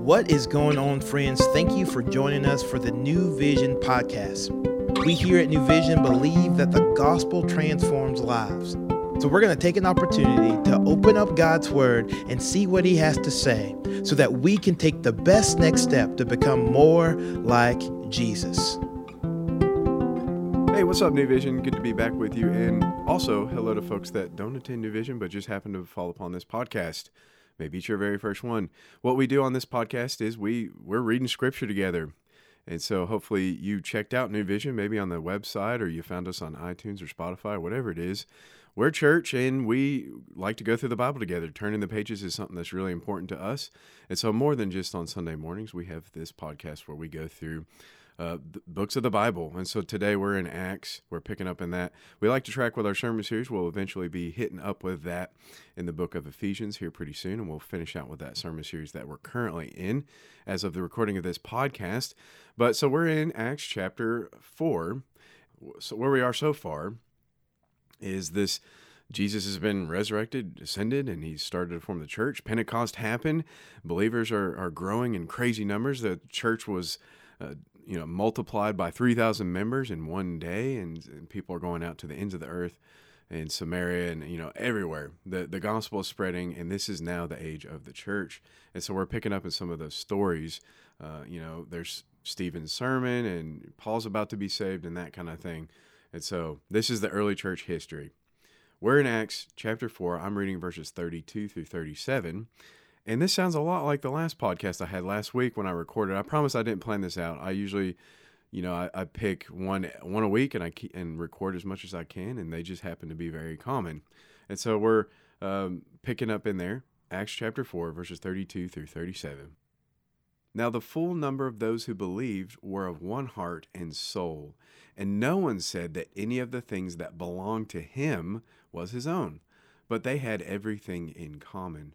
What is going on, friends? Thank you for joining us for the New Vision podcast. We here at New Vision believe that the gospel transforms lives. So we're going to take an opportunity to open up God's word and see what he has to say so that we can take the best next step to become more like Jesus. Hey, what's up, New Vision? Good to be back with you. And also, hello to folks that don't attend New Vision but just happen to fall upon this podcast. Maybe it's your very first one. What we do on this podcast is we we're reading scripture together. And so hopefully you checked out New Vision, maybe on the website or you found us on iTunes or Spotify, whatever it is. We're church and we like to go through the Bible together. Turning the pages is something that's really important to us. And so more than just on Sunday mornings, we have this podcast where we go through uh, books of the Bible. And so today we're in Acts. We're picking up in that. We like to track with our sermon series. We'll eventually be hitting up with that in the book of Ephesians here pretty soon. And we'll finish out with that sermon series that we're currently in as of the recording of this podcast. But so we're in Acts chapter 4. So where we are so far is this. Jesus has been resurrected, ascended, and he's started to form the church. Pentecost happened. Believers are, are growing in crazy numbers. The church was uh, you know multiplied by 3000 members in one day and, and, people are going out to the ends of the earth in Samaria and you know everywhere. The the gospel is spreading and this is now the age of the church. And so we're picking up in some of those stories uh, you know there's Stephen's sermon and Paul's about to be saved and that kind of thing. And so this is the early church history. We're in Acts chapter 4 I'm reading verses 32 through 37 and this sounds a lot like the last podcast I had last week when I recorded. I promise I didn't plan this out. I usually, you know, I, I pick one one a week and I keep, and record as much as I can, and they just happen to be very common. And so we're um, picking up in there Acts chapter four, verses thirty-two through thirty-seven. Now the full number of those who believed were of one heart and soul, and no one said that any of the things that belonged to him was his own, but they had everything in common.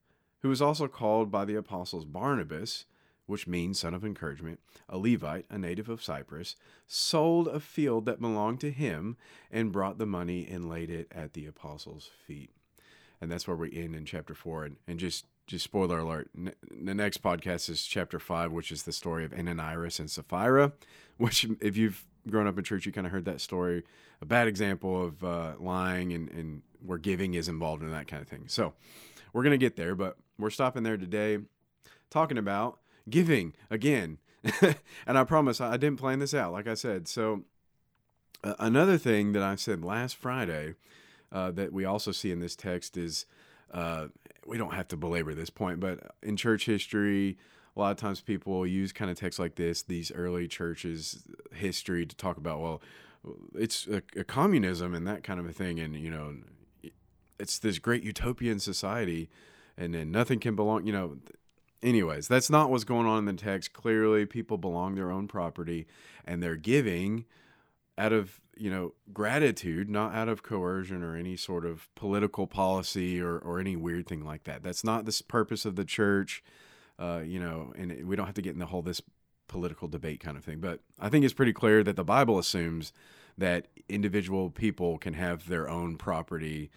who was also called by the apostles Barnabas, which means son of encouragement, a Levite, a native of Cyprus, sold a field that belonged to him and brought the money and laid it at the apostles' feet. And that's where we end in chapter four. And, and just just spoiler alert, n- the next podcast is chapter five, which is the story of Ananias and Sapphira, which if you've grown up in church, you kind of heard that story. A bad example of uh, lying and, and where giving is involved in that kind of thing. So we're going to get there, but we're stopping there today talking about giving again. and I promise I didn't plan this out, like I said. So, uh, another thing that I said last Friday uh, that we also see in this text is uh, we don't have to belabor this point, but in church history, a lot of times people use kind of texts like this, these early churches' history, to talk about, well, it's a, a communism and that kind of a thing. And, you know, it's this great utopian society and then nothing can belong you know anyways that's not what's going on in the text. Clearly people belong their own property and they're giving out of you know gratitude not out of coercion or any sort of political policy or, or any weird thing like that. That's not the purpose of the church uh, you know and we don't have to get in the whole this political debate kind of thing but i think it's pretty clear that the bible assumes that individual people can have their own property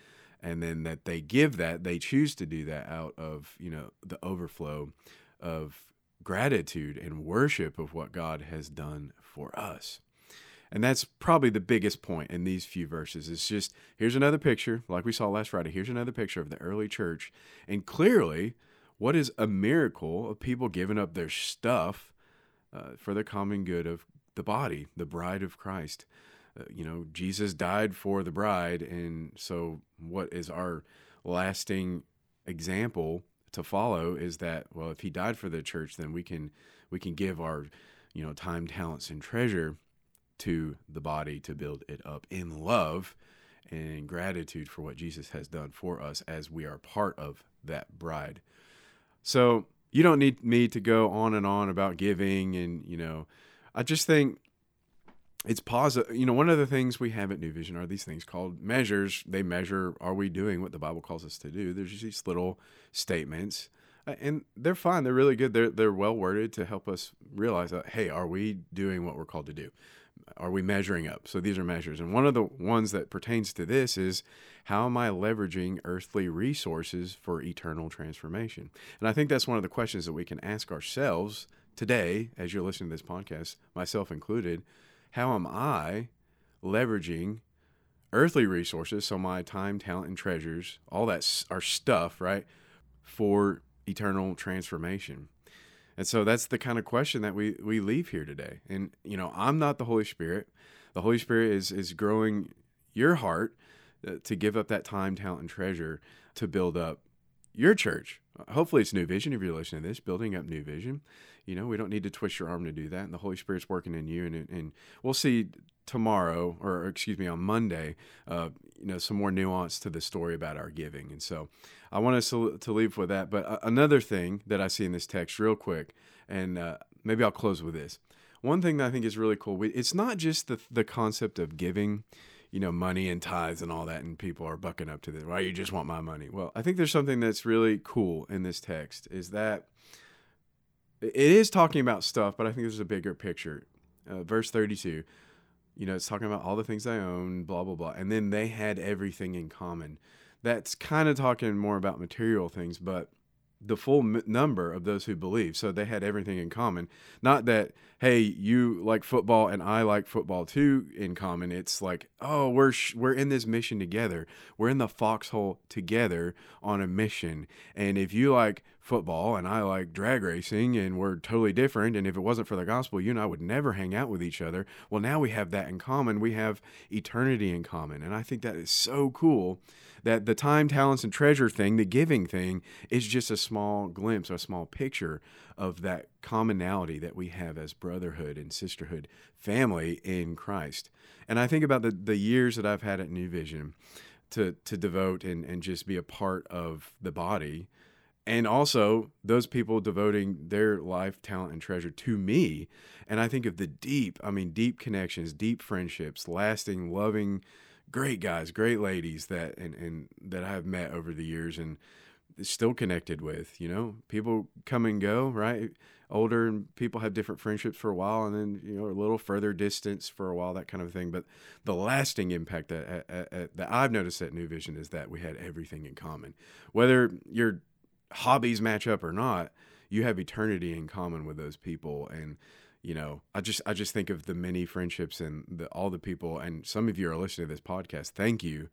and then that they give that they choose to do that out of you know the overflow of gratitude and worship of what God has done for us. And that's probably the biggest point in these few verses. It's just here's another picture, like we saw last Friday. Here's another picture of the early church. And clearly, what is a miracle of people giving up their stuff uh, for the common good of the body, the bride of Christ? Uh, you know, Jesus died for the bride. And so, what is our lasting example to follow is that, well, if he died for the church, then we can, we can give our, you know, time, talents, and treasure to the body to build it up in love and gratitude for what Jesus has done for us as we are part of that bride. So, you don't need me to go on and on about giving and you know i just think it's positive you know one of the things we have at new vision are these things called measures. They measure are we doing what the bible calls us to do? There's these little statements and they're fine. They're really good. They're, they're well worded to help us realize that hey are we doing what we're called to do? Are we measuring up? So these are measures. And one of the ones that pertains to this is how am i leveraging earthly resources for eternal transformation? And i think that's one of the questions that we can ask ourselves today as you're listening to this podcast myself included how am i leveraging earthly resources so my time talent and treasures all that are stuff right for eternal transformation and so that's the kind of question that we we leave here today. And you know, I'm not the Holy Spirit. The Holy Spirit is is growing your heart uh, to give up that time, talent, and treasure to build up your church. Hopefully, it's New Vision if you're listening to this, building up New Vision. You know, we don't need to twist your arm to do that. And the Holy Spirit's working in you. And, and we'll see tomorrow, or excuse me, on Monday, uh, you know, some more nuance to the story about our giving. And so I want us to, to leave with that. But uh, another thing that I see in this text, real quick, and uh, maybe I'll close with this. One thing that I think is really cool, it's not just the, the concept of giving you know, money and tithes and all that, and people are bucking up to this. Why you just want my money? Well, I think there's something that's really cool in this text is that it is talking about stuff, but I think there's a bigger picture. Uh, verse 32, you know, it's talking about all the things I own, blah, blah, blah. And then they had everything in common. That's kind of talking more about material things, but the full number of those who believe. So they had everything in common. Not that hey, you like football and I like football too in common. It's like oh, we're sh- we're in this mission together. We're in the foxhole together on a mission. And if you like football and I like drag racing and we're totally different and if it wasn't for the gospel, you and I would never hang out with each other. Well, now we have that in common. We have eternity in common. And I think that is so cool that the time, talents, and treasure thing, the giving thing, is just a small glimpse, a small picture of that commonality that we have as brotherhood and sisterhood, family in Christ. And I think about the, the years that I've had at New Vision to, to devote and, and just be a part of the body. And also those people devoting their life, talent, and treasure to me. And I think of the deep, I mean, deep connections, deep friendships, lasting, loving great guys, great ladies that and, and that I've met over the years and still connected with. You know, people come and go, right? Older and people have different friendships for a while, and then you know a little further distance for a while, that kind of thing. But the lasting impact that that I've noticed at New Vision is that we had everything in common, whether your hobbies match up or not. You have eternity in common with those people, and you know i just i just think of the many friendships and the, all the people and some of you are listening to this podcast thank you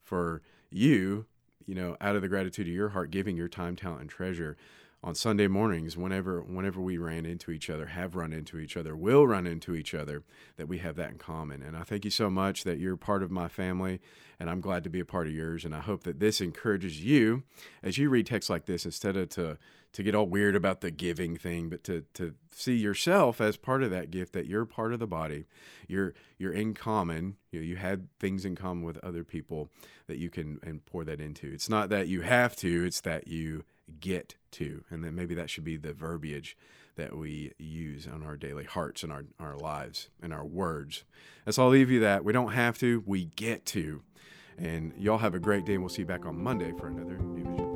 for you you know out of the gratitude of your heart giving your time talent and treasure on Sunday mornings, whenever whenever we ran into each other, have run into each other, will run into each other, that we have that in common. And I thank you so much that you're part of my family, and I'm glad to be a part of yours. And I hope that this encourages you as you read texts like this, instead of to to get all weird about the giving thing, but to to see yourself as part of that gift, that you're part of the body, you're you're in common. You know, you had things in common with other people that you can and pour that into. It's not that you have to; it's that you get to. And then maybe that should be the verbiage that we use on our daily hearts and our, our lives and our words. That's all I'll leave you that. We don't have to, we get to. And y'all have a great day, and we'll see you back on Monday for another New Vision